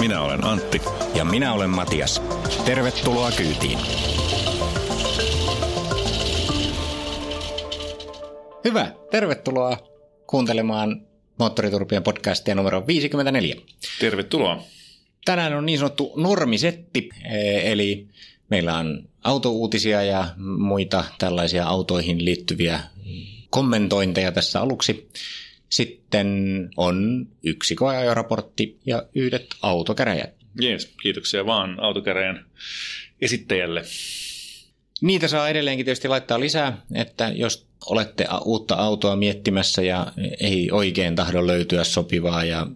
Minä olen Antti. Ja minä olen Matias. Tervetuloa kyytiin. Hyvä. Tervetuloa kuuntelemaan Moottoriturpien podcastia numero 54. Tervetuloa. Tänään on niin sanottu normisetti, e, eli meillä on autouutisia ja muita tällaisia autoihin liittyviä kommentointeja tässä aluksi. Sitten on yksi koeajoraportti ja yhdet autokäräjät. Jees, kiitoksia vaan autokäräjän esittäjälle. Niitä saa edelleenkin tietysti laittaa lisää, että jos olette uutta autoa miettimässä ja ei oikein tahdo löytyä sopivaa ja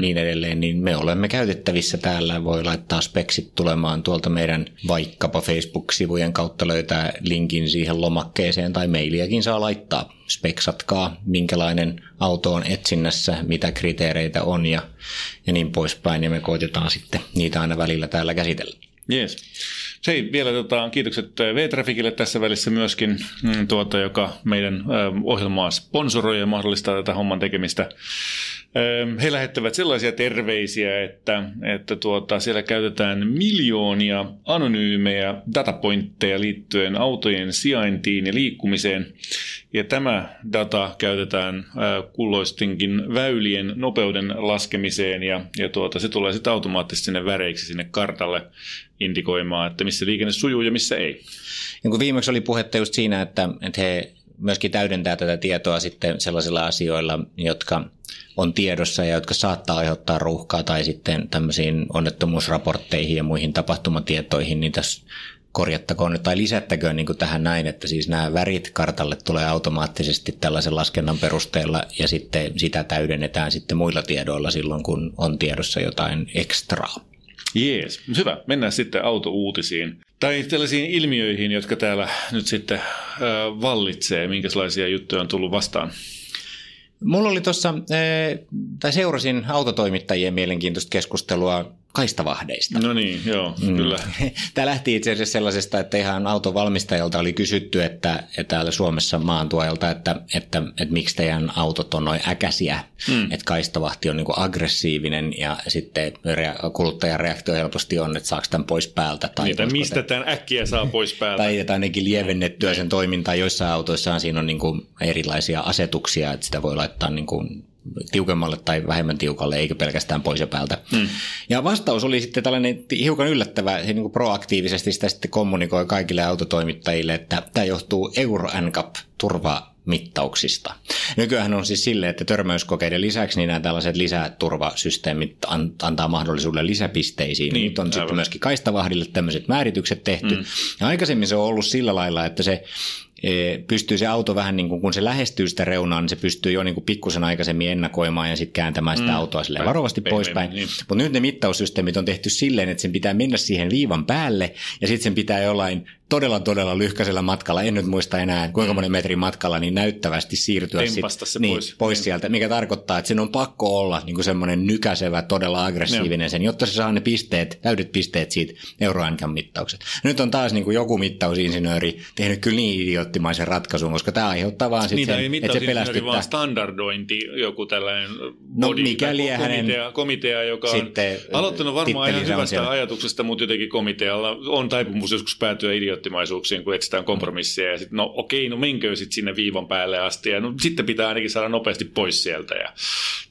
niin edelleen, niin me olemme käytettävissä täällä. Voi laittaa speksit tulemaan tuolta meidän vaikkapa Facebook-sivujen kautta löytää linkin siihen lomakkeeseen tai mailiakin saa laittaa. Speksatkaa, minkälainen auto on etsinnässä, mitä kriteereitä on ja, ja niin poispäin. Ja me koitetaan sitten niitä aina välillä täällä käsitellä. Yes. Se vielä tota, kiitokset äh, V-Trafikille tässä välissä myöskin, mm, tuota, joka meidän äh, ohjelmaa sponsoroi ja mahdollistaa tätä homman tekemistä. He lähettävät sellaisia terveisiä, että, että tuota, siellä käytetään miljoonia anonyymejä datapointteja liittyen autojen sijaintiin ja liikkumiseen. Ja tämä data käytetään kulloistinkin väylien nopeuden laskemiseen ja, ja tuota, se tulee sitten automaattisesti sinne väreiksi sinne kartalle indikoimaan, että missä liikenne sujuu ja missä ei. Ja kun viimeksi oli puhetta just siinä, että, että he myöskin täydentää tätä tietoa sitten sellaisilla asioilla, jotka on tiedossa ja jotka saattaa aiheuttaa ruuhkaa tai sitten tämmöisiin onnettomuusraportteihin ja muihin tapahtumatietoihin, niin tässä korjattakoon tai lisättäköön niin tähän näin, että siis nämä värit kartalle tulee automaattisesti tällaisen laskennan perusteella ja sitten sitä täydennetään sitten muilla tiedoilla silloin, kun on tiedossa jotain ekstraa. Jees, hyvä. Mennään sitten autouutisiin. Tai tällaisiin ilmiöihin, jotka täällä nyt sitten äh, vallitsee. Minkälaisia juttuja on tullut vastaan? Mulla oli tuossa, tai seurasin autotoimittajien mielenkiintoista keskustelua kaistavahdeista. No niin, joo, mm. kyllä. Tämä lähti itse asiassa sellaisesta, että ihan autovalmistajilta oli kysytty, että, että täällä Suomessa maantuojalta, että, että, että miksi teidän autot on noin äkäisiä, mm. että kaistavahti on niin aggressiivinen ja sitten kuluttajan reaktio helposti on, että saako tämän pois päältä. Tai niin, mistä tämän äkkiä saa pois päältä. tai että ainakin lievennettyä sen toimintaa. Joissain autoissaan siinä on niin kuin erilaisia asetuksia, että sitä voi laittaa niin kuin tiukemmalle tai vähemmän tiukalle, eikä pelkästään pois ja päältä. Hmm. Ja vastaus oli sitten tällainen hiukan yllättävä, se niin kuin proaktiivisesti sitä sitten kommunikoi kaikille autotoimittajille, että tämä johtuu Euro NCAP turva mittauksista. Nykyään on siis silleen, että törmäyskokeiden lisäksi niin nämä tällaiset lisäturvasysteemit antaa mahdollisuuden lisäpisteisiin. Niin, Nyt on aivan. sitten myöskin kaistavahdille tämmöiset määritykset tehty. Mm. Ja aikaisemmin se on ollut sillä lailla, että se pystyy se auto vähän niin kuin, kun se lähestyy sitä reunaa, niin se pystyy jo niin kuin pikkusen aikaisemmin ennakoimaan ja sitten kääntämään sitä mm, autoa silleen varovasti poispäin. Niin. Mutta nyt ne mittaussysteemit on tehty silleen, että sen pitää mennä siihen viivan päälle ja sitten sen pitää jollain todella todella lyhkäisellä matkalla, en nyt muista enää kuinka monen metrin matkalla, niin näyttävästi siirtyä sit, se niin, pois. pois niin. sieltä, mikä tarkoittaa, että sen on pakko olla niin kuin semmoinen nykäsevä, todella aggressiivinen sen, jotta se saa ne pisteet, täydet pisteet siitä euroänkän mittaukset. Nyt on taas niin kuin joku mittausinsinööri tehnyt kyllä niin idioottimaisen ratkaisun, koska tämä aiheuttaa vaan sitten niin, sen, että se pelästyttää. vaan standardointi, joku tällainen no, body, mikäli komitea, hänen komitea, joka on aloittanut varmaan ihan hyvästä ajatuksesta, mutta jotenkin komitealla on taipumus joskus päätyä idiot ammattimaisuuksiin, kun etsitään kompromisseja ja sitten no okei, no menkö sitten sinne viivan päälle asti ja no, sitten pitää ainakin saada nopeasti pois sieltä ja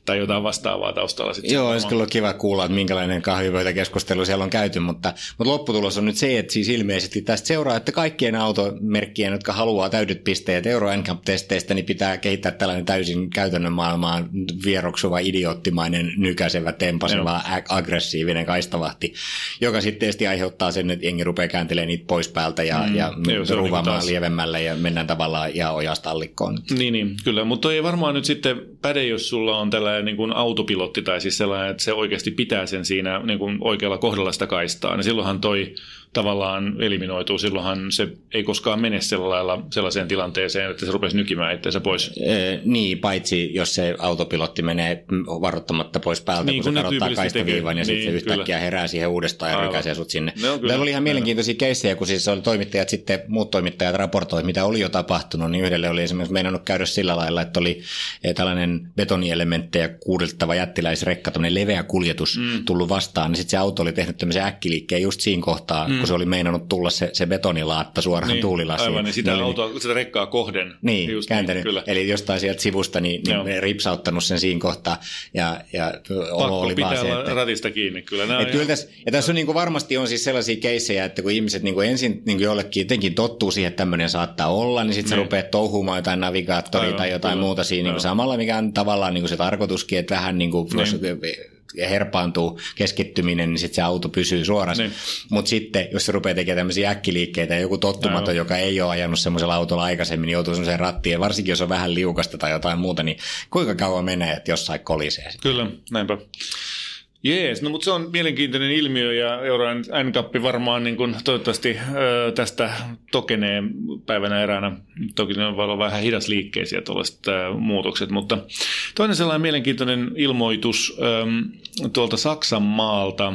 tai jotain vastaavaa taustalla. Sitten Joo, olisi kyllä kiva kuulla, että minkälainen kahvipöytäkeskustelu siellä on käyty, mutta, mutta lopputulos on nyt se, että siis ilmeisesti tästä seuraa, että kaikkien automerkkien, jotka haluaa täydet pisteet Euro NCAP-testeistä, niin pitää kehittää tällainen täysin käytännön maailmaan vieroksuva, idioottimainen, nykäisevä, tempaseva, Joo. aggressiivinen kaistavahti, joka sitten tietysti aiheuttaa sen, että jengi rupeaa kääntelemään niitä pois päältä ja, mm. ja Joo, ruuvaamaan niin lievemmälle ja mennään tavallaan ja ojasta allikkoon. Niin, niin, kyllä, mutta ei varmaan nyt sitten päde, jos sulla on tällainen niin kuin autopilotti tai siis sellainen, että se oikeasti pitää sen siinä niin kuin oikealla kohdalla sitä kaistaa, niin silloinhan toi tavallaan eliminoituu. Silloinhan se ei koskaan mene lailla sellaiseen tilanteeseen, että se rupesi nykimään itseensä pois. Ee, niin, paitsi jos se autopilotti menee varoittamatta pois päältä, niin, kun, kun se kadottaa kaistaviivan ja niin, sitten se yhtäkkiä kyllä. herää siihen uudestaan ja rykäisee sut sinne. Täällä oli ihan mielenkiintoisia keissejä, kun siis oli toimittajat sitten, muut toimittajat raportoivat, mitä oli jo tapahtunut, niin yhdelle oli esimerkiksi meinannut käydä sillä lailla, että oli eh, tällainen betonielementtejä kuudeltava jättiläisrekka, tämmöinen leveä kuljetus mm. tullut vastaan, niin sitten se auto oli tehnyt tämmöisen äkkiliikkeen just siinä kohtaa, mm. Kun se oli meinannut tulla se, se betonilaatta suoraan niin, tuulilasiin. Aivan, niin sitä, autoa, sitä rekkaa kohden. Niin, just kääntänyt. Niin, kyllä. Eli jostain sieltä sivusta niin, niin ripsauttanut sen siinä kohtaa. Ja, ja Pakko oli pitää vaan se, että, ratista kiinni kyllä. Nämä et kyllä tässä, ja tässä on niin kuin varmasti on siis sellaisia keissejä, että kun ihmiset niin kuin ensin niin kuin jollekin jotenkin tottuu siihen, että tämmöinen saattaa olla, niin sitten se niin. rupeaa touhumaan jotain navigaattoria Aivan, tai jotain kyllä. muuta siinä niin kuin samalla, mikä on tavallaan niin kuin se tarkoituskin, että vähän niin kuin, niin. jos herpaantuu keskittyminen, niin sitten se auto pysyy suorassa. Niin. Mutta sitten, jos se rupeaa tekemään tämmöisiä äkkiliikkeitä ja joku tottumaton, Aivan. joka ei ole ajanut semmoisella autolla aikaisemmin, niin joutuu semmoiseen rattiin, varsinkin jos on vähän liukasta tai jotain muuta, niin kuinka kauan menee, että jossain kolisee? Kyllä, näinpä. Jees, no mutta se on mielenkiintoinen ilmiö ja Euro n varmaan niin kuin, toivottavasti ö, tästä tokenee päivänä eräänä. Toki ne voi olla vähän hidasliikkeisiä tuollaiset ö, muutokset, mutta toinen sellainen mielenkiintoinen ilmoitus ö, tuolta Saksan maalta.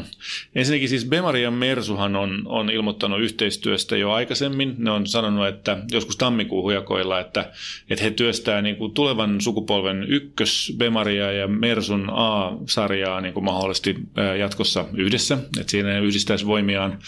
Ensinnäkin siis Bemari ja Mersuhan on, on ilmoittanut yhteistyöstä jo aikaisemmin. Ne on sanonut, että joskus tammikuun hujakoilla, että, että he työstää niin kuin tulevan sukupolven ykkös Bemaria ja Mersun A-sarjaa niin kuin mahdollisesti jatkossa yhdessä, että siinä ne yhdistäisi voimiaan.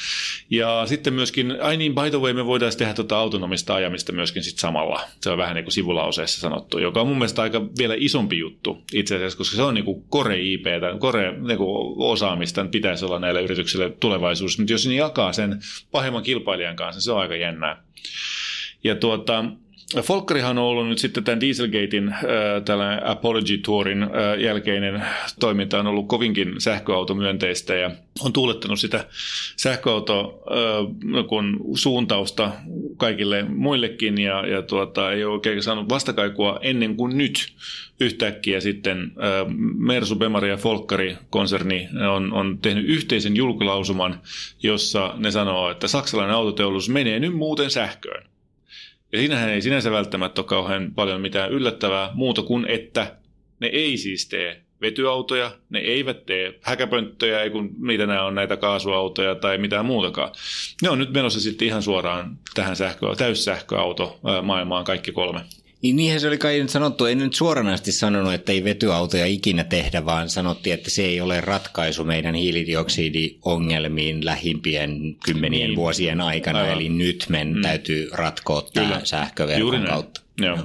Ja sitten myöskin, ai niin, by the way, me voidaan tehdä tuota autonomista ajamista myöskin sit samalla. Se on vähän niin kuin sivulauseessa sanottu, joka on mun mielestä aika vielä isompi juttu itse asiassa, koska se on niin kuin core IP, core niin kuin osaamista pitäisi olla näillä yrityksillä tulevaisuudessa, mutta jos ne jakaa sen pahemman kilpailijan kanssa, se on aika jännää. Ja tuota, Folkkarihan on ollut nyt sitten tämän Dieselgatein äh, tällainen Apology Tourin äh, jälkeinen toiminta on ollut kovinkin sähköautomyönteistä ja on tuulettanut sitä sähköauto äh, kun suuntausta kaikille muillekin ja, ja tuota, ei ole oikein saanut vastakaikua ennen kuin nyt yhtäkkiä sitten Mersu, Bemari ja Folkkari konserni on, on tehnyt yhteisen julkilausuman, jossa ne sanoo, että saksalainen autoteollisuus menee nyt muuten sähköön. Ja siinähän ei sinänsä välttämättä ole kauhean paljon mitään yllättävää muuta kuin, että ne ei siis tee vetyautoja, ne eivät tee häkäpönttöjä, ei kun mitä nämä on näitä kaasuautoja tai mitään muutakaan. Ne on nyt menossa sitten ihan suoraan tähän sähkö, täyssähköauto maailmaan kaikki kolme. Niin niinhän se oli kai nyt sanottu, ei nyt suoranaisesti sanonut, että ei vetyautoja ikinä tehdä, vaan sanottiin, että se ei ole ratkaisu meidän hiilidioksidiongelmiin lähimpien kymmenien niin. vuosien aikana, Aivan. eli nyt meidän mm. täytyy ratkoa tämä sähköverkon kautta. Joo.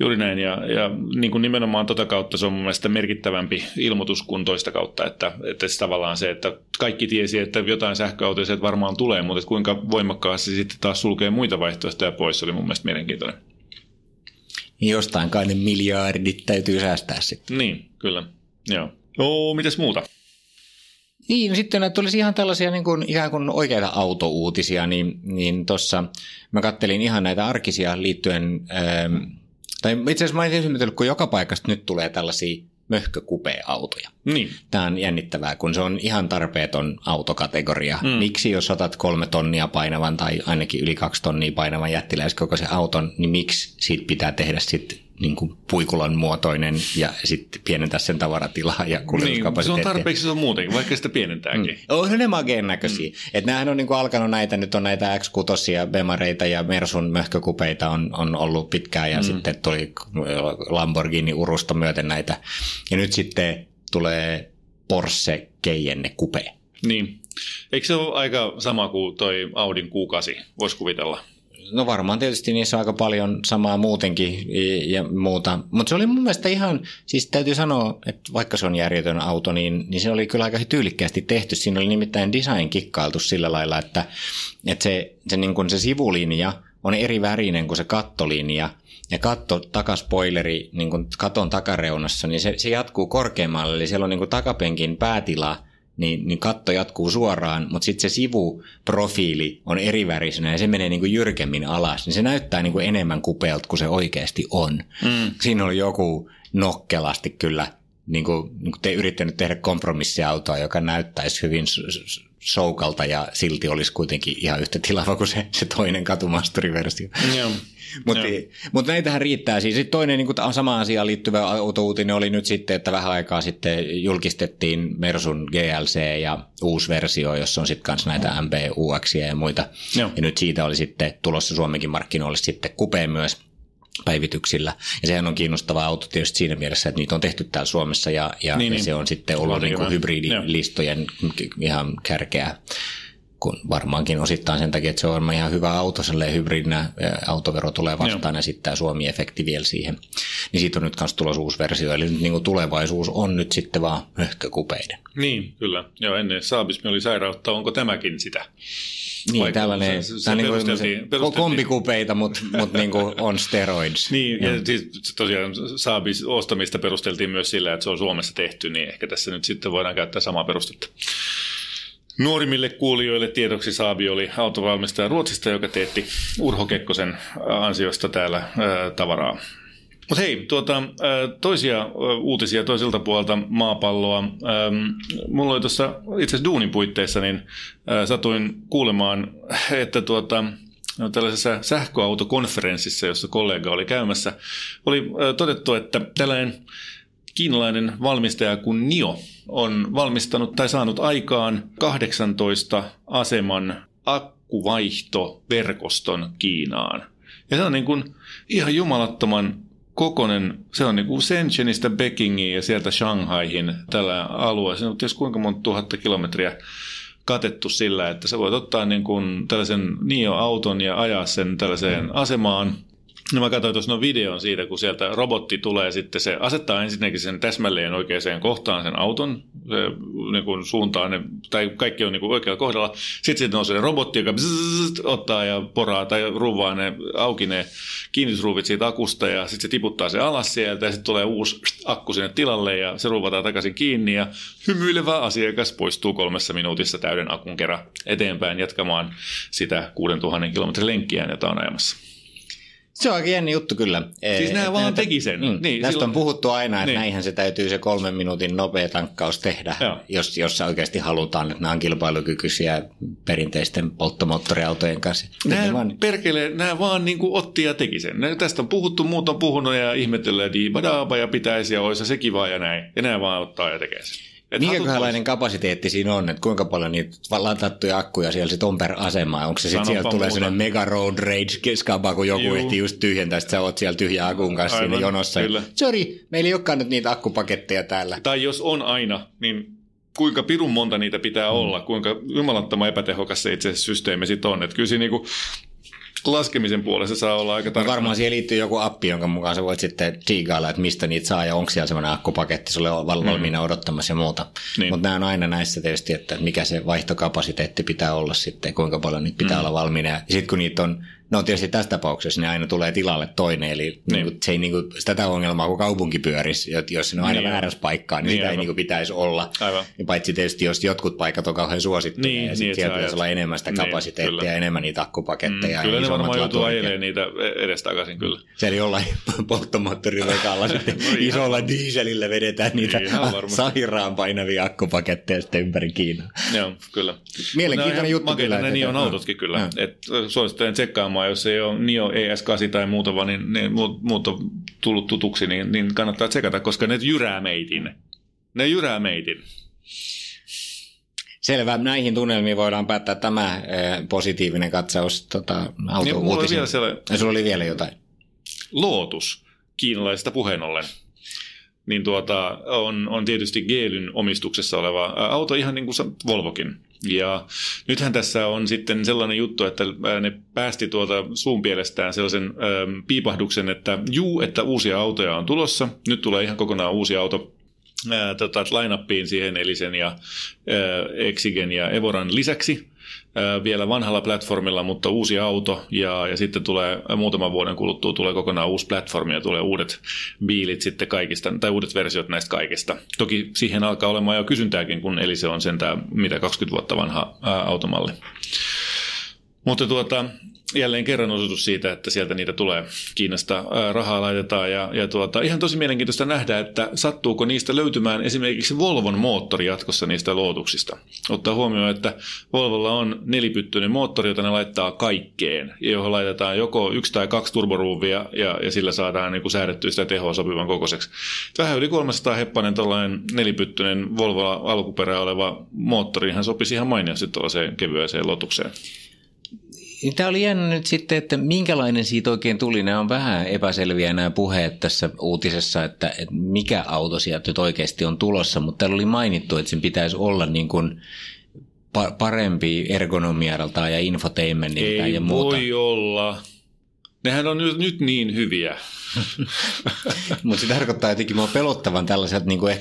Juuri näin, ja, ja niin kuin nimenomaan tota kautta se on mun mielestä merkittävämpi ilmoitus kuin toista kautta, että, että se tavallaan se, että kaikki tiesi, että jotain sähköautoja varmaan tulee, mutta kuinka voimakkaasti se sitten taas sulkee muita vaihtoehtoja pois, oli mun mielestä mielenkiintoinen niin jostain kai ne miljardit täytyy säästää sitten. Niin, kyllä. Joo. No, mitäs muuta? Niin, no sitten näitä tulisi ihan tällaisia niin kuin, ikään kuin oikeita autouutisia, niin, niin tuossa mä kattelin ihan näitä arkisia liittyen, ähm, tai itse asiassa mä olin kun joka paikasta nyt tulee tällaisia möhkökupeautoja. Niin. Tämä on jännittävää, kun se on ihan tarpeeton autokategoria. Mm. Miksi jos otat kolme tonnia painavan tai ainakin yli kaksi tonnia painavan jättiläiskokoisen auton, niin miksi siitä pitää tehdä sitten niin kuin puikulan muotoinen ja sitten pienentää sen tavaratilaa ja kuljetuskapasiteettia. Niin, se on tarpeeksi se on muutenkin, vaikka sitä pienentääkin. Mm. On ne mageen näköisiä. Mm. Että näähän on niin kuin alkanut näitä, nyt on näitä X6 Bemareita ja Mersun möhkökupeita on, on ollut pitkään ja mm. sitten tuli Lamborghini urusta myöten näitä. Ja nyt sitten tulee Porsche Cayenne Coupe. Niin. Eikö se ole aika sama kuin toi Audin Q8, voisi kuvitella? No varmaan tietysti niissä on aika paljon samaa muutenkin ja muuta. Mutta se oli mun mielestä ihan, siis täytyy sanoa, että vaikka se on järjetön auto, niin, niin se oli kyllä aika tyylikkäästi tehty. Siinä oli nimittäin design kikkailtu sillä lailla, että, että se, se, niin kuin se sivulinja on eri värinen kuin se kattolinja. Ja katto, takaspoileri niin kuin katon takareunassa, niin se, se jatkuu korkeammalle. Eli siellä on niin takapenkin päätila niin, niin katto jatkuu suoraan, mutta sitten se sivuprofiili on erivärisenä ja se menee niin kuin jyrkemmin alas, niin se näyttää niin kuin enemmän kupeelta kuin se oikeasti on. Mm. Siinä oli joku nokkelasti kyllä niin kuin, niin kuin te yrittänyt tehdä kompromissiautoa, joka näyttäisi hyvin Soukalta ja silti olisi kuitenkin ihan yhtä tilava kuin se, se toinen katumasturiversio. Joo. Mutta mut näitähän riittää. Siis sit toinen niin sama asiaan liittyvä autouutinen oli nyt sitten, että vähän aikaa sitten julkistettiin Mersun GLC ja uusi versio, jossa on sitten kanssa näitä MBUX ja muita. Joo. Ja nyt siitä oli sitten tulossa Suomenkin markkinoille sitten kupeen myös päivityksillä. Ja sehän on kiinnostava auto tietysti siinä mielessä, että niitä on tehty täällä Suomessa ja, ja, Niin, ja niin. se on sitten ollut niin hybridilistojen ihan kärkeä kun varmaankin osittain sen takia, että se on ihan hyvä auto, sellainen hybridinä autovero tulee vastaan ja sitten tämä Suomi-efekti vielä siihen. Niin siitä on nyt kanssa tulossa uusi versio, eli nyt niin kuin tulevaisuus on nyt sitten vaan möhkökupeiden. Niin, kyllä. Joo, ennen saabismi oli sairautta. Onko tämäkin sitä? Niin, Vaikka tällainen, se- se niin perusteltiin- perusteltiin. kombikupeita, mutta mut niin kuin on steroids. Niin, ja siis tosiaan Saabis ostamista perusteltiin myös sillä, että se on Suomessa tehty, niin ehkä tässä nyt sitten voidaan käyttää samaa perustetta. Nuorimmille kuulijoille tiedoksi Saabi oli autovalmistaja Ruotsista, joka teetti Urho Kekkosen ansiosta täällä ää, tavaraa. Mutta hei, tuota, ää, toisia uutisia toiselta puolelta maapalloa. Ähm, Mulla oli tuossa itse asiassa duunin puitteissa, niin satuin kuulemaan, että tuota, no, tällaisessa sähköautokonferenssissa, jossa kollega oli käymässä, oli todettu, että tällainen kiinalainen valmistaja kuin NIO on valmistanut tai saanut aikaan 18 aseman akkuvaihtoverkoston Kiinaan. Ja se on niin kuin ihan jumalattoman kokonen, se on niin kuin Shenzhenistä Pekingiin ja sieltä Shanghaihin tällä alueella. Se on ties kuinka monta tuhatta kilometriä katettu sillä, että sä voit ottaa niin kuin tällaisen NIO-auton ja ajaa sen tällaiseen asemaan. No mä katsoin tuossa no videon siitä, kun sieltä robotti tulee sitten, se asettaa ensinnäkin sen täsmälleen oikeaan kohtaan sen auton, se niin kuin suuntaan, ne, tai kaikki on niin kuin oikealla kohdalla. Sitten sitten on se robotti, joka bzzzt, ottaa ja poraa tai ruvaa ne auki ne kiinnitysruuvit siitä akusta ja sitten se tiputtaa se alas sieltä ja sitten tulee uusi akku sinne tilalle ja se ruuvataan takaisin kiinni ja hymyilevä asiakas poistuu kolmessa minuutissa täyden akun kerran eteenpäin jatkamaan sitä 6000 kilometrin lenkkiä, jota on ajamassa. Se on aika jännä juttu kyllä. Siis nämä vaan näitä- teki sen. Mm, Niin, tästä silloin- on puhuttu aina, että Niin. näinhän se täytyy se kolmen minuutin nopea tankkaus tehdä, Joo. jos, jos oikeasti halutaan, että nämä on kilpailukykyisiä perinteisten polttomoottoriautojen kanssa. Nämä vaan- perkele, nämä vaan niin kuin otti ja teki sen. Ne, tästä on puhuttu, muut on puhunut ja ihmetellyt, että ja pitäisi ja olisi se kiva ja näin. Ja nämä vaan ottaa ja tekee sen. Minkäköhänlainen kapasiteetti siinä on, että kuinka paljon niitä latattuja akkuja siellä sitten on per asema? Onko se sitten sieltä tulee sellainen mega road rage skaba, kun joku Juu. ehti just tyhjentää, sitten sä oot siellä tyhjä akun kanssa Aivan, siinä jonossa. kyllä. Sori, meillä ei olekaan nyt niitä akkupaketteja täällä. Tai jos on aina, niin kuinka pirun monta niitä pitää Mm. olla, kuinka jumalattoman epätehokas se itse systeemi sitten on. Että kyllä siinä niinku laskemisen puolessa saa olla aika No tarkka. varmaan siihen liittyy joku appi, jonka mukaan sä voit sitten tsiigailla, että mistä niitä saa ja onko siellä semmoinen akkupaketti sulle val- valmiina odottamassa ja muuta. Niin. Mutta nämä on aina näissä tietysti, että mikä se vaihtokapasiteetti pitää olla sitten, kuinka paljon niitä pitää olla valmiina. Ja sitten kun niitä on, no tietysti tässä tapauksessa ne aina tulee tilalle toinen, eli niin. Niin se ei niin kuin, tätä ongelmaa kuin kaupunki pyörisi, jos ne on aina Niin, väärässä paikkaa, niin, Niin, sitä ei aivan. niin kuin pitäisi olla. Aivan. Ja paitsi tietysti, jos jotkut paikat on kauhean suosittuja Niin, ja niin, sitten siellä pitäisi olla enemmän sitä Niin, kapasiteettia kyllä. ja enemmän niitä akkupaketteja. Mm, kyllä ne varmaan joutuu ajelemaan niitä edestakaisin kyllä. siellä jollain polttomoottorivekalla sitten No ihan isolla dieselillä vedetään niitä sairaan painavia akkupaketteja sitten ympäri Kiinaa. Joo, kyllä. Mielenkiintoinen Mut juttu makeita kyllä, Ne Nion joo. autotkin kyllä. Joo. Et tsekkaamaan, jos ei ole Nio ES8 tai muuta, vaan niin ne muut, muut on tullut tutuksi, niin, niin kannattaa tsekata, koska ne jyrää meitin. Ne jyrää meitin. Selvä. Näihin tunnelmiin voidaan päättää tämä eh, positiivinen katsaus tota, Niin, autouutisiin. vielä siellä Ja sulla oli vielä jotain. Lotus kiinalaisesta puheen ollen. Niin tuota, on, on tietysti Geelyn omistuksessa oleva auto, ihan niin kuin Volvokin. Ja nythän tässä on sitten sellainen juttu, että ä, ne päästi tuota suun pielestään sellaisen äm, piipahduksen, että juu, että uusia autoja on tulossa. Nyt tulee ihan kokonaan uusi auto ää, tota, line-upiin siihen Elisen ja ää, Exigen ja Evoran lisäksi vielä vanhalla platformilla, mutta uusi auto ja, ja sitten tulee muutaman vuoden kuluttua tulee kokonaan uusi platformi ja tulee uudet biilit sitten kaikista, tai uudet versiot näistä kaikista. Toki siihen alkaa olemaan jo kysyntääkin, kun Elise on sentään mitä 20 vuotta vanha ää, automalli. Mutta tuota, jälleen kerran osoitus siitä, että sieltä niitä tulee Kiinasta rahaa laitetaan. Ja, ja tuota, ihan tosi mielenkiintoista nähdä, että sattuuko niistä löytymään esimerkiksi Volvon moottori jatkossa niistä luotuksista. Ottaa huomioon, että Volvolla on nelipyttyinen moottori, jota ne laittaa kaikkeen, johon laitetaan joko yksi tai kaksi turboruuvia ja, ja sillä saadaan niin säädettyä sitä tehoa sopivan kokoiseksi. Vähän yli 300 heppanen tällainen nelipyttyinen Volvolla alkuperä oleva moottori, hän sopisi ihan mainiosti tuollaiseen kevyeseen lotukseen. Tämä oli jännä nyt sitten, että minkälainen siitä oikein tuli. Nämä on vähän epäselviä nämä puheet tässä uutisessa, että, että mikä auto sieltä nyt oikeasti on tulossa, mutta täällä oli mainittu, että sen pitäisi olla niin kuin parempi ergonomialta ja infotainmentilta ja muuta. Ei voi olla. Nehän on nyt, nyt niin hyviä. Mutta se tarkoittaa jotenkin mua pelottavan tällaiselta niin kuin,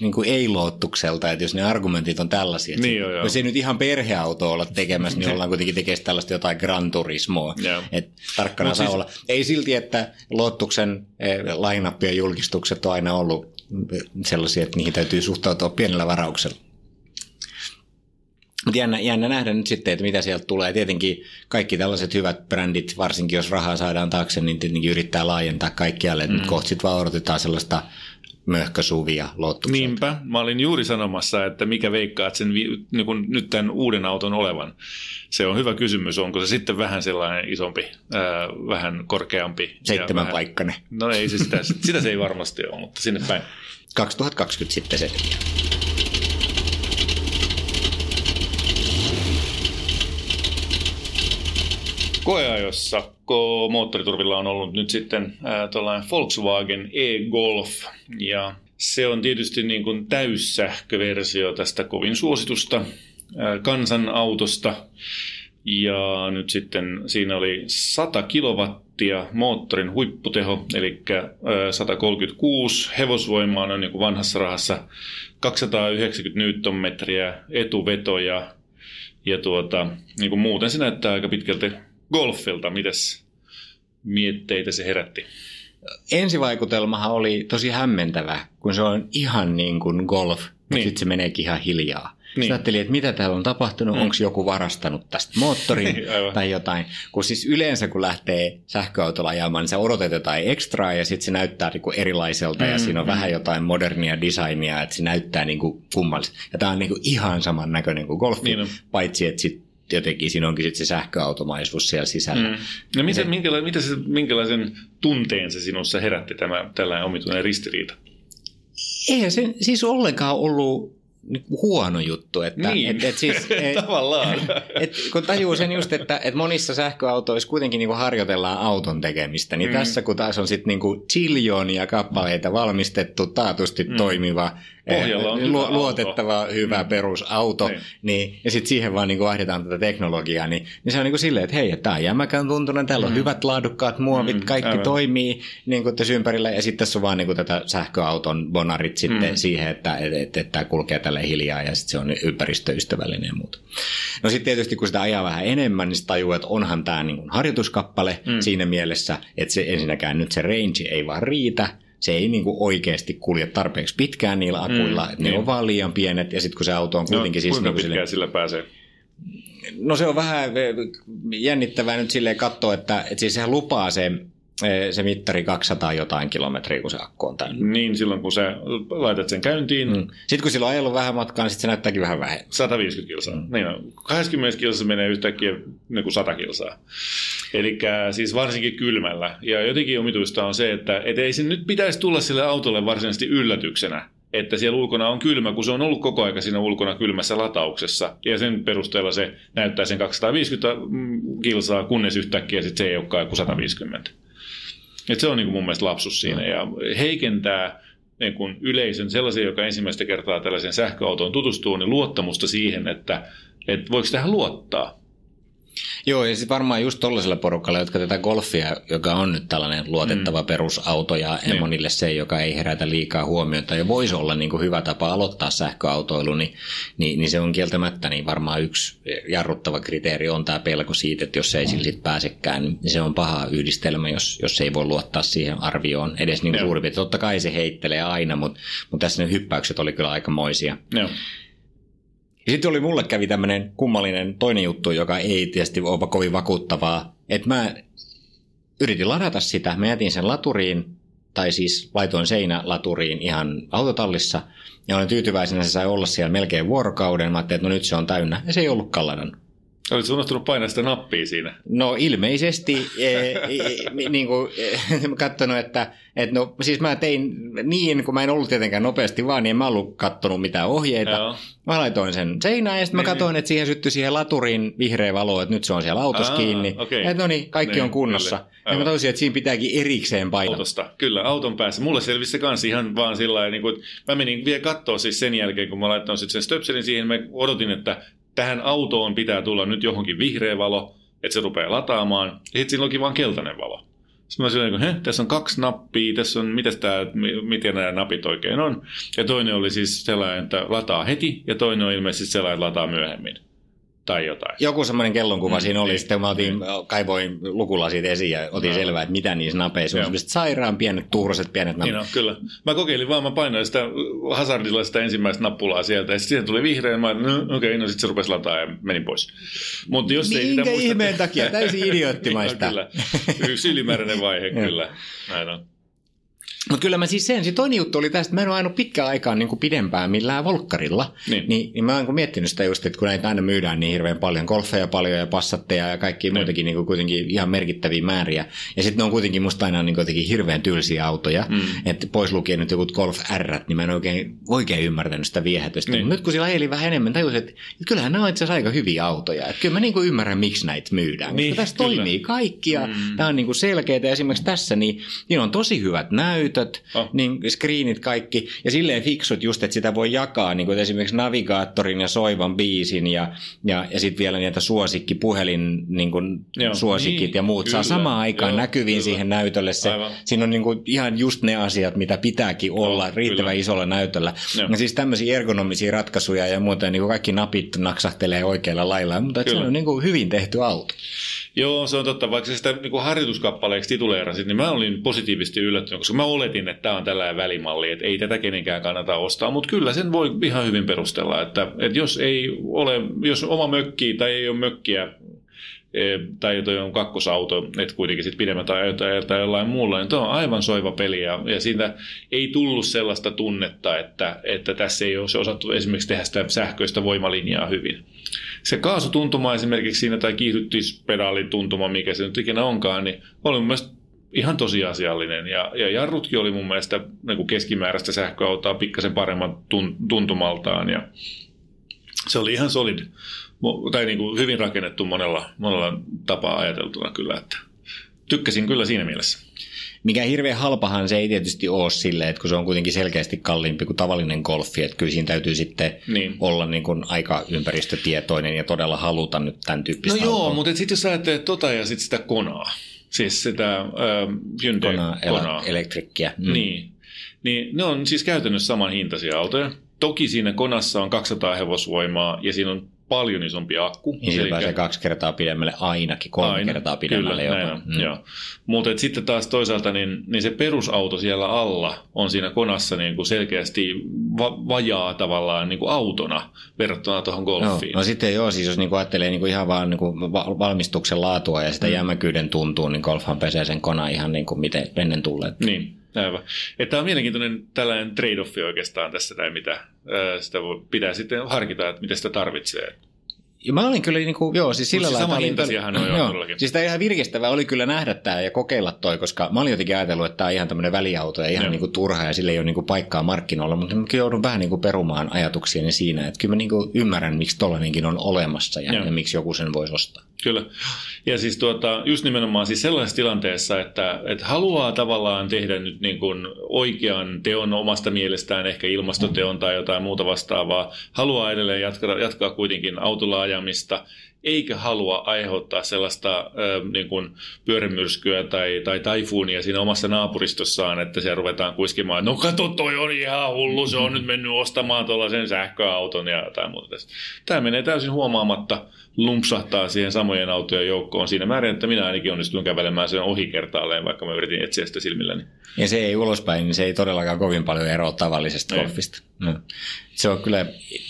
niin kuin ei-loottukselta, että jos ne argumentit on tällaisia. Että niin joo, joo. Jos ei nyt ihan perheauto olla tekemässä, niin ollaan kuitenkin tekemässä tällaista jotain Gran Turismoa. Et tarkkana saa siis... olla. Ei silti, että Loottuksen eh, lainappien julkistukset on aina ollut sellaisia, että niihin täytyy suhtautua pienellä varauksella. Mutta jännä, jännä nähdä nyt sitten, että mitä sieltä tulee. Tietenkin kaikki tällaiset hyvät brändit, varsinkin jos rahaa saadaan taakse, niin tietenkin yrittää laajentaa kaikkialle. Mm. Nyt kohta sitten vaan odotetaan sellaista möhkösuvia lottukselta. Niinpä. Mä olin juuri sanomassa, että mikä veikkaat sen niin kun nyt tämän uuden auton olevan. Se on hyvä kysymys. Onko se sitten vähän sellainen isompi, ää, vähän korkeampi? Seitsemän paikkainen. No ei, se sitä, sitä se ei varmasti ole, mutta sinne päin. 2020 sitten se. Koeajossa moottoriturvilla on ollut nyt sitten tuollainen Volkswagen e-Golf ja se on tietysti niin kuin täyssähköversio tästä kovin suositusta kansan autosta. Ja nyt sitten siinä oli 100 kilowattia moottorin huipputeho, eli 136 hevosvoimaa on niin kuin vanhassa rahassa, 290 newtonmetriä etuvetoja ja tuota, niin kuin muuten se näyttää aika pitkälti golfilta. Mitäs mietteitä se herätti? Ensivaikutelmahan oli tosi hämmentävä, kun se on ihan niin kuin golf, niin. sitten se meneekin ihan hiljaa. Niin. Sitten ajattelin, että mitä täällä on tapahtunut, mm. onko joku varastanut tästä moottorin tai jotain. Kun siis yleensä kun lähtee sähköautolla ajamaan, niin sä odotat jotain ekstraa ja sitten se näyttää niinku erilaiselta mm, ja siinä on mm. vähän jotain modernia designia, että se näyttää niinku kummalliselta. Ja tämä on niinku ihan saman näköinen kuin golfi, niin paitsi että sitten jotenkin siinä onkin sitten se sähköautomaisuus siellä sisällä. Mm. No mitä, se, minkäla, mitä se, minkälaisen tunteen se sinussa herätti tämä tällainen omituinen ristiriita? Eihän se siis ollenkaan ollut huono juttu. Että, niin, et, et siis, et, tavallaan. Et, kun tajuu sen just, että et monissa sähköautoissa kuitenkin niinku harjoitellaan auton tekemistä, niin mm. tässä kun taas on sitten niinku chiljoonia kappaleita valmistettu, taatusti mm. toimiva Pohjalla on lu- luotettava, auto. hyvä mm. perusauto, niin. Niin, ja sitten siihen vaan niin vaihdetaan tätä teknologiaa, niin, niin se on niin kuin silleen, että hei, tämä on jämäkän tuntunen, täällä on mm. hyvät laadukkaat muovit, mm. kaikki Aivan. toimii niin kuin tässä ympärillä, ja sitten tässä on vaan niin kuin tätä sähköauton bonarit sitten mm. siihen, että, että, että, että tämä kulkee tälle hiljaa, ja sitten se on ympäristöystävällinen ja muuta. No sitten tietysti, kun sitä ajaa vähän enemmän, niin tajuu, että onhan tämä niin kuin harjoituskappale mm. siinä mielessä, että se ensinnäkään nyt se range ei vaan riitä, se ei niin kuin oikeasti kulje tarpeeksi pitkään niillä akuilla, mm, että niin. ne on vaan liian pienet, ja sitten kun se auto on kuitenkin... No, siis kuinka niin pitkään sille... sillä pääsee? No se on vähän jännittävää nyt silleen katsoa, että, että siis sehän lupaa se se mittari 200 jotain kilometriä, kun se akku on täynnä. Niin, silloin kun sä laitat sen käyntiin. Mm. Sitten kun sillä on ajellut vähän matkaa, niin sit se näyttääkin vähän vähemmän. 150 kilsaa. Mm. Niin on. 20 kilsassa menee yhtäkkiä niin kuin 100 kilsaa. Eli siis varsinkin kylmällä. Ja jotenkin omituista on se, että et ei se nyt pitäisi tulla sille autolle varsinaisesti yllätyksenä, että siellä ulkona on kylmä, kun se on ollut koko aika siinä ulkona kylmässä latauksessa. Ja sen perusteella se näyttää sen 250 kilsaa, kunnes yhtäkkiä sit se ei olekaan kuin 150. Et se on niin kuin mun mielestä lapsus siinä ja heikentää niin kuin yleisön, sellaisen, joka ensimmäistä kertaa tällaisen sähköautoon tutustuu, niin luottamusta siihen, että, että voiko tähän luottaa. Joo, ja sitten varmaan just tollaisella porukalla, jotka tätä golfia, joka on nyt tällainen luotettava mm. perusauto ja niin. monille se, joka ei herätä liikaa huomiota ja voisi olla niin kuin hyvä tapa aloittaa sähköautoilu, niin, niin, niin se on kieltämättä niin varmaan yksi jarruttava kriteeri on tämä pelko siitä, että jos ei sillä sit pääsekään, niin se on paha yhdistelmä, jos, jos ei voi luottaa siihen arvioon edes niin suurin Totta kai se heittelee aina, mutta, mutta tässä ne hyppäykset oli kyllä aikamoisia. Joo. Sitten oli mulle kävi tämmöinen kummallinen toinen juttu, joka ei tietysti ole kovin vakuuttavaa. Että mä yritin ladata sitä, mä jätin sen laturiin, tai siis laitoin seinälaturiin ihan autotallissa, ja olen tyytyväisenä, se sai olla siellä melkein vuorokauden. Mä ajattelin, että no nyt se on täynnä, ja se ei ollutkaan ladannut. Oletko unohtunut painaa sitä nappia siinä? No ilmeisesti, e, e, niin kuin, e, katsonut, että, että no, siis mä tein niin, kun mä en ollut tietenkään nopeasti vaan, niin en mä ollut katsonut mitään ohjeita. Joo. Mä laitoin sen seinään ja sitten mä niin, katsoin, niin. että siihen syttyi siihen laturiin vihreä valo, että nyt se on siellä autossa Aa, kiinni. Okay. Että no niin, kaikki niin, on kunnossa. Ja mä toisin, että siinä pitääkin erikseen painaa. Autosta, kyllä, auton päässä. Mulle selvisi se kanssa ihan vaan sillä tavalla, niin kuin, mä menin vielä katsoa siis sen jälkeen, kun mä laittanut sen stöpselin siihen, mä odotin, että tähän autoon pitää tulla nyt johonkin vihreä valo, että se rupeaa lataamaan. Ja sitten siinä olikin vain keltainen valo. Sitten mä sanoin, että tässä on kaksi nappia, tässä on, mitäs tää, miten nämä napit oikein on. Ja toinen oli siis sellainen, että lataa heti, ja toinen on ilmeisesti sellainen, että lataa myöhemmin tai jotain. Joku semmoinen kellonkuva mm, siinä oli, niin, sitten mä otin, niin. kaivoin lukulasit esiin ja otin no. selvää, että mitä niissä napeissa on. Sellaiset sairaan pienet, tuuraset pienet napit. Niin no, kyllä. Mä kokeilin vaan, mä painoin sitä hazardilla sitä ensimmäistä nappulaa sieltä, ja sitten siihen tuli vihreä, mä no okei, okay, no sitten se rupesi lataa ja menin pois. Mutta jos Minkä ei sitä muista... ihmeen takia? Täysin idioottimaista. no, kyllä. Yksi ylimääräinen vaihe, kyllä. Näin on. Mutta kyllä mä siis sen, se toinen juttu oli tästä, että mä en ole ajanut pitkään aikaan niin kuin pidempään millään volkkarilla. Niin. Niin, niin mä oon miettinyt sitä just, että kun näitä aina myydään niin hirveän paljon, golfeja paljon ja passatteja ja kaikki niin. muitakin niin kuin kuitenkin ihan merkittäviä määriä. Ja sitten ne on kuitenkin musta aina niin kuitenkin hirveän tylsiä autoja. Mm. Että pois lukien nyt joku Golf R, niin mä en oikein, oikein ymmärtänyt sitä viehätystä. Niin. nyt kun sillä eli vähän enemmän, tajusin, että, että kyllähän nämä on itse asiassa aika hyviä autoja. Että kyllä mä niin kuin ymmärrän, miksi näitä myydään. Niin, koska tässä kyllä. toimii kaikki ja mm. tämä on niin kuin selkeää. Esimerkiksi tässä niin, niin on tosi hyvät näytöt, oh. niin screenit kaikki, ja silleen fiksut just, että sitä voi jakaa, niin kuin esimerkiksi navigaattorin ja soivan biisin, ja, ja, ja sitten vielä niitä suosikkipuhelin niin kuin Joo, suosikit niin, ja muut kyllä, saa samaan aikaan joo, näkyviin kyllä. siihen näytölle. Se, siinä on niin kuin ihan just ne asiat, mitä pitääkin olla oh, riittävän kyllä. isolla näytöllä. Joo. Ja siis tämmöisiä ergonomisia ratkaisuja ja muuta, niin kuin kaikki napit naksahtelee oikealla lailla, mutta se on niin kuin hyvin tehty auto. Joo, se on totta. Vaikka sitä niin kuin harjoituskappaleeksi tituleerasit, niin mä olin positiivisesti yllättynyt, koska mä oletin, että tämä on tällainen välimalli, että ei tätä kenenkään kannata ostaa. Mutta kyllä sen voi ihan hyvin perustella, että, että jos ei ole, jos oma mökki tai ei ole mökkiä, tai toi on kakkosauto, että kuitenkin sitten pidemmät ajat tai jollain muulla, niin tuo on aivan soiva peli ja, ja siitä ei tullut sellaista tunnetta, että, että tässä ei ole osattu esimerkiksi tehdä sitä sähköistä voimalinjaa hyvin se kaasutuntuma esimerkiksi siinä tai kiihdyttispedaalituntuma, mikä se nyt ikinä onkaan, niin oli mun mielestä ihan tosiasiallinen. Ja, ja jarrutkin oli mun mielestä niin kuin keskimääräistä sähköautoa pikkasen paremman tun, tuntumaltaan. Ja se oli ihan solid, tai niin kuin hyvin rakennettu monella, monella tapaa ajateltuna kyllä. Että tykkäsin kyllä siinä mielessä. Mikä hirveän halpahan se ei tietysti ole sille, että kun se on kuitenkin selkeästi kalliimpi kuin tavallinen golfi, että kyllä siinä täytyy sitten niin. olla niin kuin aika ympäristötietoinen ja todella haluta nyt tämän tyyppistä No joo, mutta sitten jos ajattelee tota ja sitten sitä konaa, siis sitä äh, Hyundai konaa, konaa. elektrikkiä. Mm. Niin, niin ne on siis käytännössä saman hintaisia autoja. Toki siinä konassa on 200 hevosvoimaa ja siinä on paljon isompi akku. Niin sillä pääsee kaksi kertaa pidemmälle ainakin, kolme Aina, kertaa pidemmälle kyllä, jopa. Mm. Joo. Mutta sitten taas toisaalta niin, niin se perusauto siellä alla on siinä konassa niin kuin selkeästi va- vajaa tavallaan niin kuin autona verrattuna tuohon golfiin. No, no sitten joo, siis jos niin kuin ajattelee niin kuin ihan vaan niin kuin valmistuksen laatua ja sitä mm. jämäkyyden tuntuu, niin golfhan pesee sen kona ihan niin kuin miten ennen tulleet. Niin, Aivan. Että tämä on mielenkiintoinen tällainen trade-offi oikeastaan tässä, tai mitä sitä voi, pitää sitten harkita, että mitä sitä tarvitsee. Ja mä olin kyllä, niin kuin, joo, siis sillä lailla... Sama hintasiahan on joo, Siis tämä ihan virkistävää oli kyllä nähdä tämä ja kokeilla toi, koska mä olin jotenkin ajatellut, että tämä on ihan tämmöinen väliauto ja ihan niin kuin turha ja sille ei ole niin kuin paikkaa markkinoilla, mutta mä joudun vähän niin kuin perumaan ajatuksiani siinä, että kyllä mä niin kuin ymmärrän, miksi tollainenkin on olemassa ja, ja miksi joku sen voisi ostaa. Kyllä. Ja siis tuota, just nimenomaan siis sellaisessa tilanteessa, että, että haluaa tavallaan tehdä nyt niin kuin oikean teon omasta mielestään, ehkä ilmastoteon tai jotain muuta vastaavaa, haluaa edelleen jatkaa, jatkaa kuitenkin autolla ajamista, eikä halua aiheuttaa sellaista ö, niin kuin pyörämyrskyä tai, tai taifuunia siinä omassa naapuristossaan, että siellä ruvetaan kuiskimaan, no kato, toi on ihan hullu, se on nyt mennyt ostamaan tuollaisen sähköauton ja tai muuta. Tämä menee täysin huomaamatta lumpsahtaa siihen samojen autojen joukkoon siinä määrin, että minä ainakin onnistuin kävelemään sen ohi kertaalleen, vaikka mä yritin etsiä sitä silmilläni. Ja se ei ulospäin, niin se ei todellakaan kovin paljon eroa tavallisesta golfista. No. se on kyllä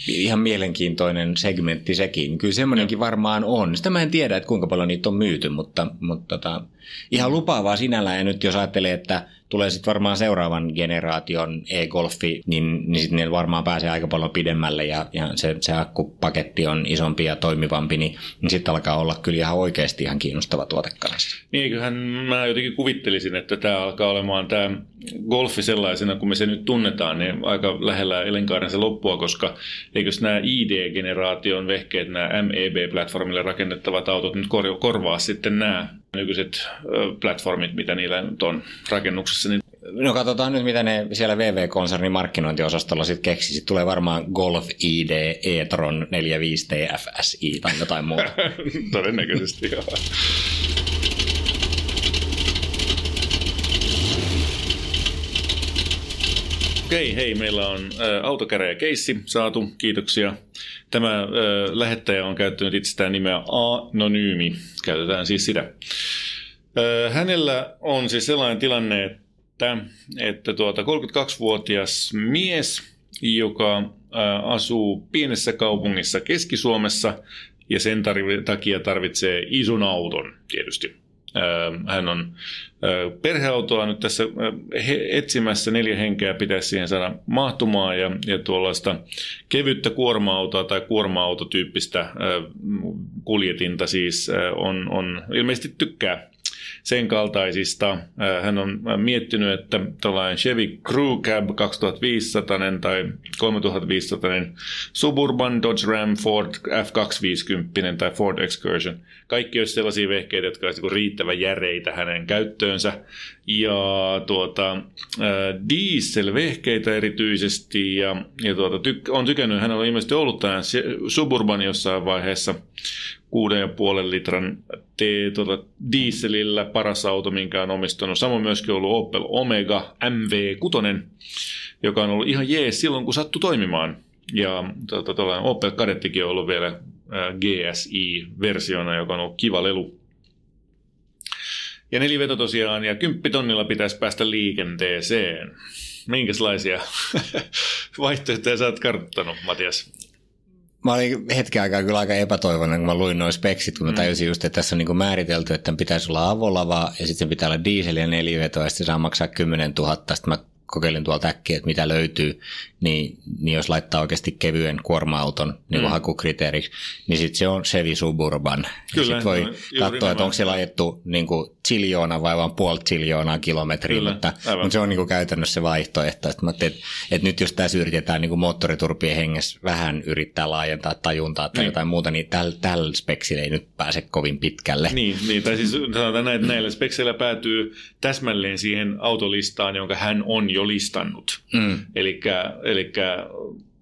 ihan mielenkiintoinen segmentti sekin. Kyllä semmoinenkin varmaan on. Sitä mä en tiedä, että kuinka paljon niitä on myyty, mutta, mutta tota, ihan lupaavaa sinällään. Ja nyt jos ajattelee, että tulee sitten varmaan seuraavan generaation e-golfi, niin, niin sitten ne varmaan pääsee aika paljon pidemmälle ja, ja se, se akkupaketti on isompi ja toimivampi, niin, niin sitten alkaa olla kyllä ihan oikeasti ihan kiinnostava tuote kanssa. Niin, eiköhän mä jotenkin kuvittelisin, että tämä alkaa olemaan tämä golfi sellaisena, kun me se nyt tunnetaan, niin aika lähellä elinkaarensa loppua, koska eikös nämä ID-generaation vehkeet, nämä MEB-platformille rakennettavat autot nyt korvaa sitten nämä nykyiset platformit, mitä niillä nyt on rakennuksessa. Niin... No katsotaan nyt, mitä ne siellä VV-konsernin markkinointiosastolla sitten keksi. Sitten tulee varmaan Golf ID e-tron 45 TFSI tai jotain muuta. Todennäköisesti, joo. Okei, hei, meillä on autokäräjä keissi saatu, kiitoksia. Tämä ä, lähettäjä on käyttänyt itsestään nimeä Anonyymi, käytetään siis sitä. Ä, hänellä on siis sellainen tilanne, että, että tuota 32-vuotias mies, joka ä, asuu pienessä kaupungissa Keski-Suomessa ja sen takia tarvitsee ison auton tietysti. Hän on perheautoa nyt tässä etsimässä, neljä henkeä pitäisi siihen saada mahtumaan ja, ja tuollaista kevyttä kuorma-autoa tai kuorma-autotyyppistä kuljetinta siis on, on ilmeisesti tykkää sen kaltaisista. Hän on miettinyt, että tällainen Chevy Crew Cab 2500 tai 3500 Suburban, Dodge Ram, Ford F250 tai Ford Excursion. Kaikki olisi sellaisia vehkeitä, jotka olisivat niinku riittävän järeitä hänen käyttöönsä. Ja tuota, dieselvehkeitä erityisesti. Ja, ja tuota, tyk- on tykännyt, hän on ilmeisesti ollut tämän Suburban jossain vaiheessa 6,5 litran T, tuota, dieselillä paras auto, minkä on omistanut. Samoin myöskin ollut Opel Omega MV6, joka on ollut ihan jees silloin, kun sattui toimimaan. Ja tuota, Opel Kadettikin on ollut vielä GSI-versiona, joka on ollut kiva lelu. Ja neliveto tosiaan, ja kymppitonnilla pitäisi päästä liikenteeseen. Minkälaisia vaihtoehtoja sä oot karttanut, Matias? Mä olin hetken aikaa kyllä aika epätoivoinen, kun mä luin noin speksit, kun mä mm. tajusin just, että tässä on niin määritelty, että pitäisi olla avolava ja sitten pitää olla diesel ja neliveto ja sitten saa maksaa 10 000. Sitten mä kokeilin tuolta äkkiä, että mitä löytyy, niin, niin jos laittaa oikeasti kevyen kuorma-auton niin mm. hakukriteeriksi, niin sitten se on Chevy Suburban. Kyllä, sitten voi no, katsoa, että onko se laitettu niin kuin chiljoona vai vain puoli chiljoonaa kilometriä, Kyllä, mutta, mutta, se on niin kuin käytännössä se vaihtoehto. Että, mä että, että nyt jos tässä yritetään niin kuin moottoriturpien hengessä vähän yrittää laajentaa tajuntaa tai niin. jotain muuta, niin tällä täl speksillä ei nyt pääse kovin pitkälle. Niin, niin tai siis sanotaan näin, että näillä spekseillä päätyy täsmälleen siihen autolistaan, jonka hän on jo listannut. Mm. Eli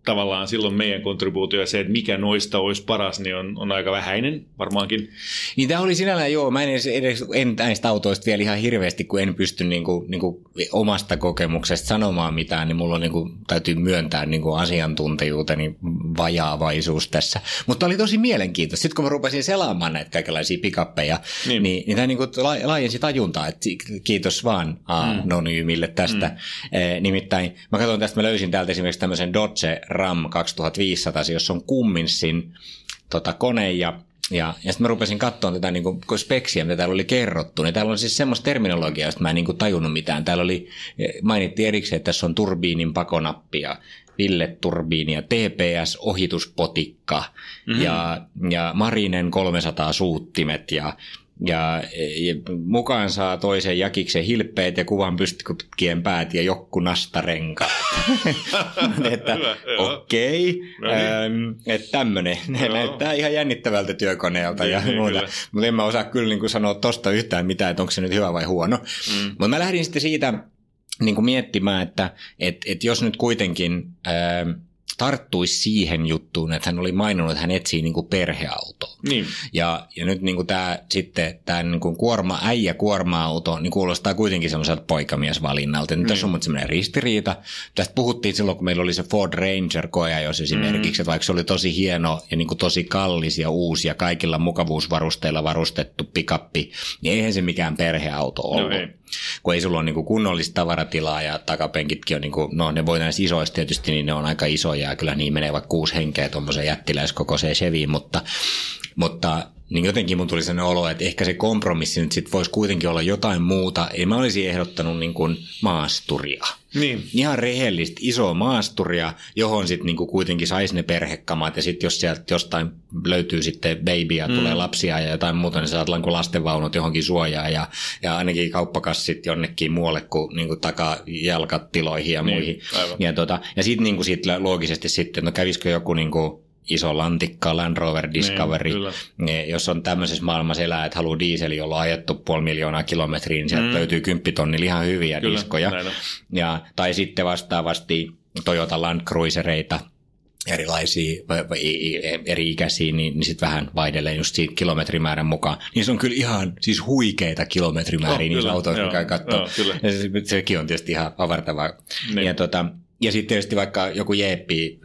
tavallaan silloin meidän kontribuutio ja se, että mikä noista olisi paras, niin on, on aika vähäinen varmaankin. Niin tämä oli sinällään, joo, mä en edes, edes en näistä autoista vielä ihan hirveästi, kun en pysty niin kuin, niin kuin omasta kokemuksesta sanomaan mitään, niin mulla on, niin kuin, täytyy myöntää niin kuin asiantuntijuuteni vajaavaisuus tässä. Mutta oli tosi mielenkiintoista. Sitten kun mä rupesin selaamaan näitä kaikenlaisia pikappeja, niin, niin, niin tämä niin kuin laajensi tajuntaa, että kiitos vaan Anonyymille mm. tästä. Mm. E, nimittäin mä katsoin tästä, mä löysin täältä esimerkiksi tämmöisen Dodge RAM 2500, jossa on kumminsin tota, kone ja ja, ja sitten mä rupesin katsoa tätä niin kuin, speksiä, mitä täällä oli kerrottu. Niin täällä on siis semmoista terminologiaa, josta mä en niin kuin, tajunnut mitään. Täällä oli, mainittiin erikseen, että tässä on turbiinin pakonappi ja Ville-turbiini ja TPS-ohituspotikka mm-hmm. ja, ja Marinen 300 suuttimet ja ja, ja mukaan saa toisen jakiksen hilppeet ja kuvan pystytkien päät ja jokku nastarenkaat. että okei, okay, no niin. että tämmöinen. Näyttää ihan jännittävältä työkoneelta niin, ja niin, muuta. Mutta en mä osaa kyllä niin kuin sanoa tosta yhtään mitään, että onko se nyt hyvä vai huono. Mm. Mutta mä lähdin sitten siitä niin kuin miettimään, että et, et jos nyt kuitenkin... Ää, tarttuisi siihen juttuun, että hän oli maininnut, että hän etsii niin kuin perheautoa. Niin. Ja, ja nyt niin kuin tämä, sitten tämä niin kuin kuorma, äijä kuorma-auto niin kuulostaa kuitenkin semmoiselta poikamiesvalinnalta. Nyt niin. tässä on mutta semmoinen ristiriita. Tästä puhuttiin silloin, kun meillä oli se Ford Ranger jos esimerkiksi, mm. että vaikka se oli tosi hieno ja niin kuin tosi kallis ja uusi ja kaikilla mukavuusvarusteilla varustettu pikappi, niin eihän se mikään perheauto no ollut. No ei kun ei sulla ole niin kuin kunnollista tavaratilaa ja takapenkitkin on, niin kuin, no ne voi näissä isoissa tietysti, niin ne on aika isoja suojaa. Kyllä niin menee vaikka kuusi henkeä tuommoiseen jättiläiskokoiseen Cheviin, mutta, mutta niin jotenkin mun tuli sellainen olo, että ehkä se kompromissi nyt sitten voisi kuitenkin olla jotain muuta. Ja mä olisin ehdottanut niin kuin maasturia. Niin. Ihan rehellistä isoa maasturia, johon sitten niinku kuitenkin saisi ne perhekamat ja sitten jos sieltä jostain löytyy sitten babyä, mm. tulee lapsia ja jotain muuta, niin saat kuin lastenvaunut johonkin suojaan ja, ja ainakin kauppakassit jonnekin muualle kuin niinku takaa jalkatiloihin ja Niin, muihin. aivan. Ja, tota, ja sitten niinku sit loogisesti sitten, no kävisikö joku niinku iso lantikka, Land Rover Discovery, kyllä. niin, jos on tämmöisessä maailmassa elää, että haluaa diiseli, jolla on ajettu puoli miljoonaa kilometriä, niin sieltä mm. löytyy kymppitonnilla ihan hyviä Kyllä, diskoja. näin. Ja, tai sitten vastaavasti Toyota Land Cruisereita, erilaisia eri ikäisiä, niin, niin sitten vähän vaihtelee just siitä kilometrimäärän mukaan. Niin se on kyllä ihan siis huikeita kilometrimääriä Oh, niissä autoissa, mikä katsoa. joo, kyllä. Ja se, sekin on tietysti ihan avartavaa. Niin. Ja, tota, ja sitten tietysti vaikka joku jeeppi,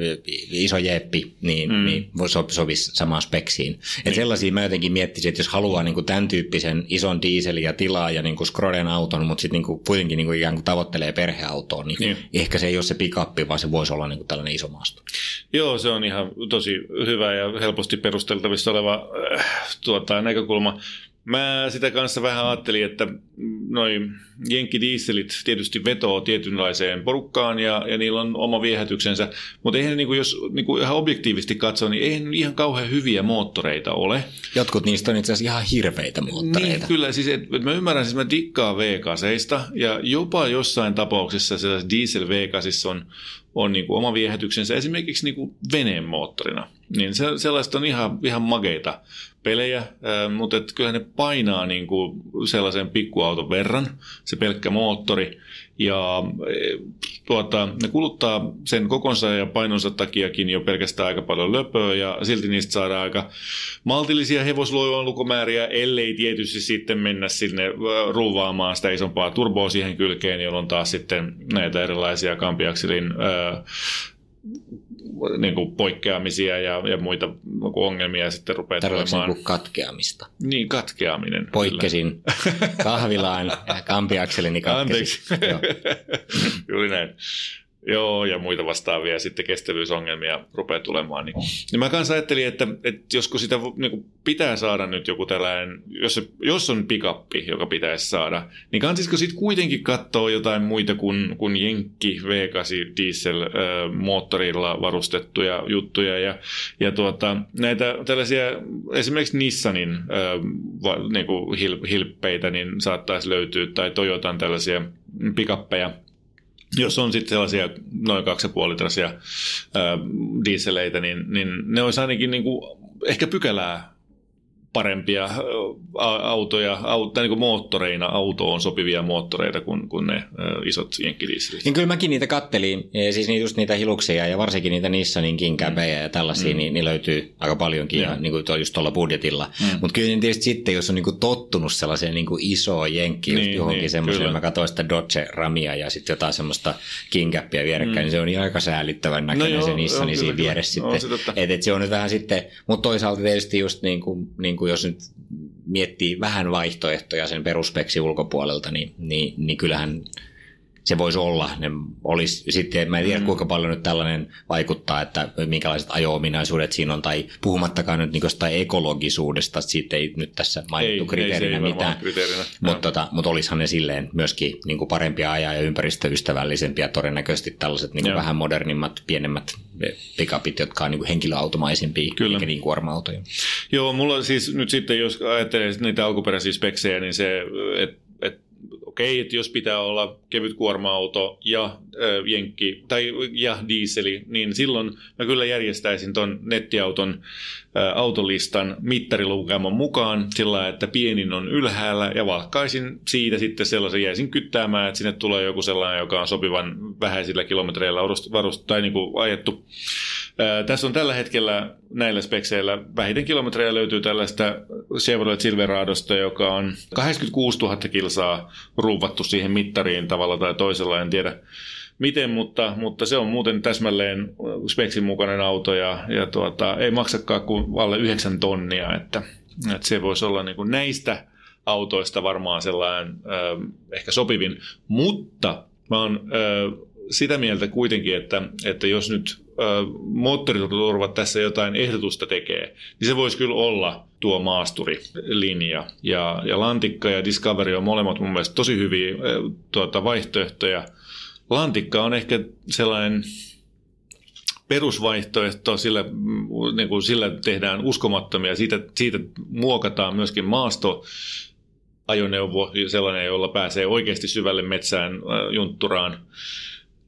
iso jeeppi, niin, mm. niin so, sopisi samaan speksiin. Et Niin. sellaisia mä jotenkin miettisin, että jos haluaa niin kuin tämän tyyppisen ison dieselin ja tilaa ja niin kuin Skroden auton, mutta sitten niin kuin kuitenkin niin kuin ikään kuin tavoittelee perheautoa, niin, Niin. niin ehkä se ei ole se pikappi, vaan se voisi olla niin kuin tällainen iso maasto. Joo, se on ihan tosi hyvä ja helposti perusteltavissa oleva äh, tuota, näkökulma. Mä sitä kanssa vähän ajattelin, että noin jenkkidieselit tietysti vetoo tietynlaiseen porukkaan ja, ja niillä on oma viehätyksensä, mutta eihän niinku, jos niinku ihan objektiivisesti katsoo, niin eihän ihan kauhean hyviä moottoreita ole. Jotkut niistä on itse asiassa ihan hirveitä moottoreita. Niin, kyllä. Siis, et, et mä ymmärrän, siis mä dikkaan V8 ja jopa jossain tapauksessa sellaisessa diesel V8 on, on niin kuin oma viehätyksensä esimerkiksi niin kuin veneen moottorina. Niin se, sellaista on ihan, ihan mageita pelejä, mutta et kyllä ne painaa niin kuin sellaisen pikkuauton verran, se pelkkä moottori. Ja e, tuota, ne kuluttaa sen kokonsa ja painonsa takiakin jo pelkästään aika paljon löpöä ja silti niistä saadaan aika maltillisia hevosluojon lukumääriä, ellei tietysti sitten mennä sinne ruuvaamaan sitä isompaa turboa siihen kylkeen, jolloin taas sitten näitä erilaisia kampiakselin niin kuin poikkeamisia ja, ja muita niin kuin ongelmia sitten rupeaa Tarkoitatko tulemaan. niinku katkeamista? Niin, katkeaminen. Poikkesin kahvilaan kampiakselini katkesi. Anteeksi. Juuri näin. Joo, ja muita vastaavia sitten kestävyysongelmia rupeaa tulemaan. Niin. Ja mä kanssa ajattelin, että, että josko sitä niin kuin pitää saada nyt joku tällainen, jos, jos on pikappi, joka pitäisi saada, niin kansisiko sitten kuitenkin katsoa jotain muita kuin, kuin Jenkki V8 diesel-moottorilla varustettuja juttuja. Ja, ja tuota, näitä tällaisia, esimerkiksi Nissanin äh, va, niin kuin hil, hilppeitä, niin saattaisi löytyä, tai Toyotan tällaisia pikappeja, jos on sitten sellaisia noin 2,5 litrasia dieseleitä, niin, niin ne olisi ainakin niinku ehkä pykälää parempia autoja, au, tai niinku moottoreina autoon sopivia moottoreita kuin, kuin ne isot jenkkidieselit. Niin kyllä mäkin niitä kattelin, ja siis ni- just niitä hiluksia ja varsinkin niitä Nissanin kinkäpejä ja tällaisia, mm. niin, niin löytyy aika paljonkin ihan niin kuin just tuolla budjetilla. Mm. Mutta kyllä niin tietysti sitten, jos on niin kuin tottunut sellaiseen niin kuin isoon jenkkiin, Niin, johonkin niin, semmoiseen, mä katsoin sitä Dodge Ramia ja sitten jotain semmoista kinkäppiä vierekkäin, mm. niin se on ihan aika säällittävän näköinen joo, se Nissani siinä vieressä No, sitten. totta. Et, et se on nyt vähän sitten, mutta toisaalta tietysti just niin kuin, niin kuin jos nyt miettii vähän vaihtoehtoja sen peruspeksi ulkopuolelta, niin, niin, niin kyllähän se voisi olla. Ne olisi, sitten mä en tiedä, mm. kuinka paljon nyt tällainen vaikuttaa, että minkälaiset ajo-ominaisuudet siinä on, tai puhumattakaan nyt niin ekologisuudesta, siitä ei nyt tässä mainittu Ei, ei, kriteerinä ei varmaan mitään. kriteerinä. Mutta tota, mut olisihan ne silleen myöskin niin kuin parempia ajaa ja ympäristöystävällisempiä todennäköisesti tällaiset niin kuin vähän modernimmat, pienemmät pikapit, jotka on niin kuin henkilöautomaisempia, Kyllä. eikä niin kuorma-autoja. Joo, mulla siis nyt sitten, jos ajattelee niitä alkuperäisiä speksejä, niin se, että okei, että jos pitää olla kevyt kuorma-auto ja äh, jenkki tai ja diiseli, niin silloin mä kyllä järjestäisin ton nettiauton autolistan mittarilukeman mukaan sillä että pienin on ylhäällä ja valkkaisin siitä sitten sellaisen, jäisin kyttäämään, että sinne tulee joku sellainen, joka on sopivan vähäisillä kilometreillä varust, varust, tai niin kuin ajettu. Ää, Tässä on tällä hetkellä näillä spekseillä vähiten kilometrejä löytyy tällaista Chevrolet Silveradosta, joka on 86 000 kilsaa ruuvattu siihen mittariin tavalla tai toisella, en tiedä miten, mutta, mutta se on muuten täsmälleen speksin mukainen auto ja, ja tuota, ei maksakaan kuin alle 9 tonnia, että, että se voisi olla niin kuin näistä autoista varmaan sellainen äh, ehkä sopivin, mutta mä oon äh, sitä mieltä kuitenkin, että, että jos nyt moottoriturva tässä jotain ehdotusta tekee, niin se voisi kyllä olla tuo maasturilinja. Ja, ja Lantikka ja Discovery on molemmat mun mielestä tosi hyviä tuota, vaihtoehtoja. Lantikka on ehkä sellainen perusvaihtoehto, sillä, niin kuin sillä tehdään uskomattomia, siitä, siitä muokataan myöskin maasto, ajoneuvo, sellainen, jolla pääsee oikeasti syvälle metsään juntturaan.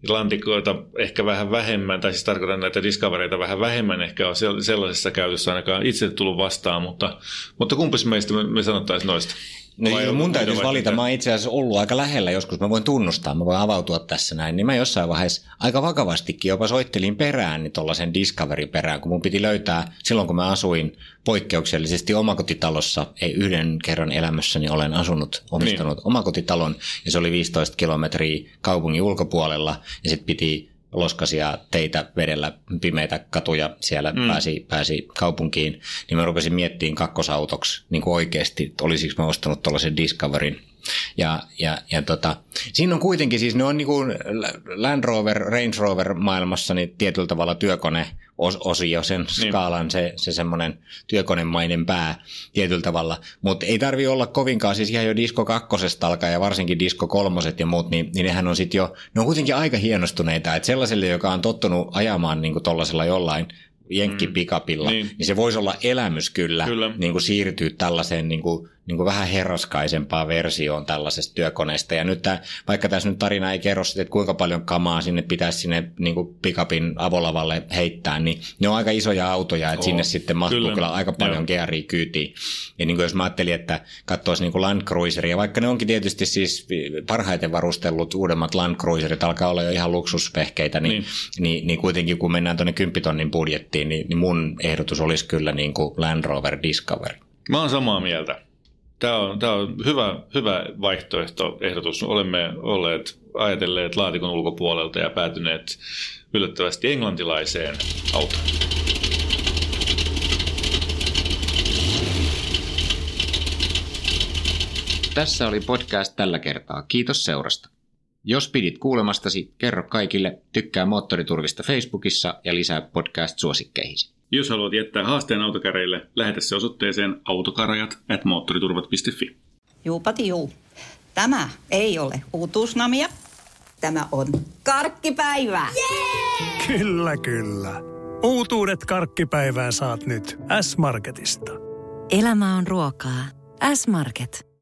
Lantikoita ehkä vähän vähemmän, tai siis tarkoitan näitä Discovereita vähän vähemmän ehkä on sellaisessa käytössä ainakaan itse tullut vastaan, mutta, mutta kumpis meistä me, me sanottaisiin noista? No Vai mun täytyisi valita, mä oon itse asiassa ollut aika lähellä joskus, mä voin tunnustaa, mä voin avautua tässä näin, niin mä jossain vaiheessa aika vakavastikin jopa soittelin perään, niin tuollaisen Discovery perään, kun mun piti löytää, silloin kun mä asuin poikkeuksellisesti omakotitalossa, ei yhden kerran elämässäni olen asunut, omistanut niin. omakotitalon, ja se oli 15 kilometriä kaupungin ulkopuolella, ja sitten piti loskasia teitä vedellä, pimeitä katuja siellä mm. pääsi, pääsi kaupunkiin, niin mä rupesin miettimään kakkosautoksi niin kuin oikeasti, että olisiko mä ostanut tuollaisen Discoverin. Ja, ja, ja tota, siinä on kuitenkin siis, ne on niin kuin Land Rover, Range Rover maailmassa niin tietyllä tavalla työkone, osio, sen niin. skaalan se, se semmoinen työkonemainen pää tietyllä tavalla. Mutta ei tarvi olla kovinkaan, siis ihan jo Disco kakkosesta alkaa ja varsinkin Disco kolmoset ja muut, niin, niin nehän on sitten jo, ne on kuitenkin aika hienostuneita. Että sellaiselle, joka on tottunut ajamaan niin tuollaisella jollain jenkkipikapilla, mm. niin. niin se voisi olla elämys kyllä, kyllä. Niin kuin siirtyä tällaiseen niin kuin niin kuin vähän herraskaisempaa versioon tällaisesta työkoneesta. Ja nyt tämä, vaikka tässä nyt tarina ei kerro sitä, että kuinka paljon kamaa sinne pitäisi sinne niin kuin pikapin avolavalle heittää, niin ne on aika isoja autoja, että oh, sinne sitten mahtuu kyllä, kyllä aika paljon gearia kyytiin. Ja niin kuin jos mä ajattelin, että katsoisi niin kuin Land Cruiseria, vaikka ne onkin tietysti siis parhaiten varustellut uudemmat Land Cruiserit, alkaa olla jo ihan luksuspehkeitä, niin, niin. niin, niin kuitenkin kun mennään tuonne 10 tonnin budjettiin, niin, niin mun ehdotus olisi kyllä niin kuin Land Rover Discovery. Mä oon samaa mieltä. Tämä on, tämä on hyvä, hyvä vaihtoehtoehdotus. Olemme olleet ajatelleet laatikon ulkopuolelta ja päätyneet yllättävästi englantilaiseen autoon. Tässä oli podcast tällä kertaa. Kiitos seurasta. Jos pidit kuulemastasi, kerro kaikille, tykkää Moottoriturvista Facebookissa ja lisää podcast-suosikkeihisi. Jos haluat jättää haasteen autokäreille, lähetä se osoitteeseen autokarajat at moottoriturvat.fi. Juupati juu. Tämä ei ole uutuusnamia. Tämä on karkkipäivää. Yeah! Kyllä, kyllä. Uutuudet karkkipäivään saat nyt S-Marketista. Elämä on ruokaa. S-Market.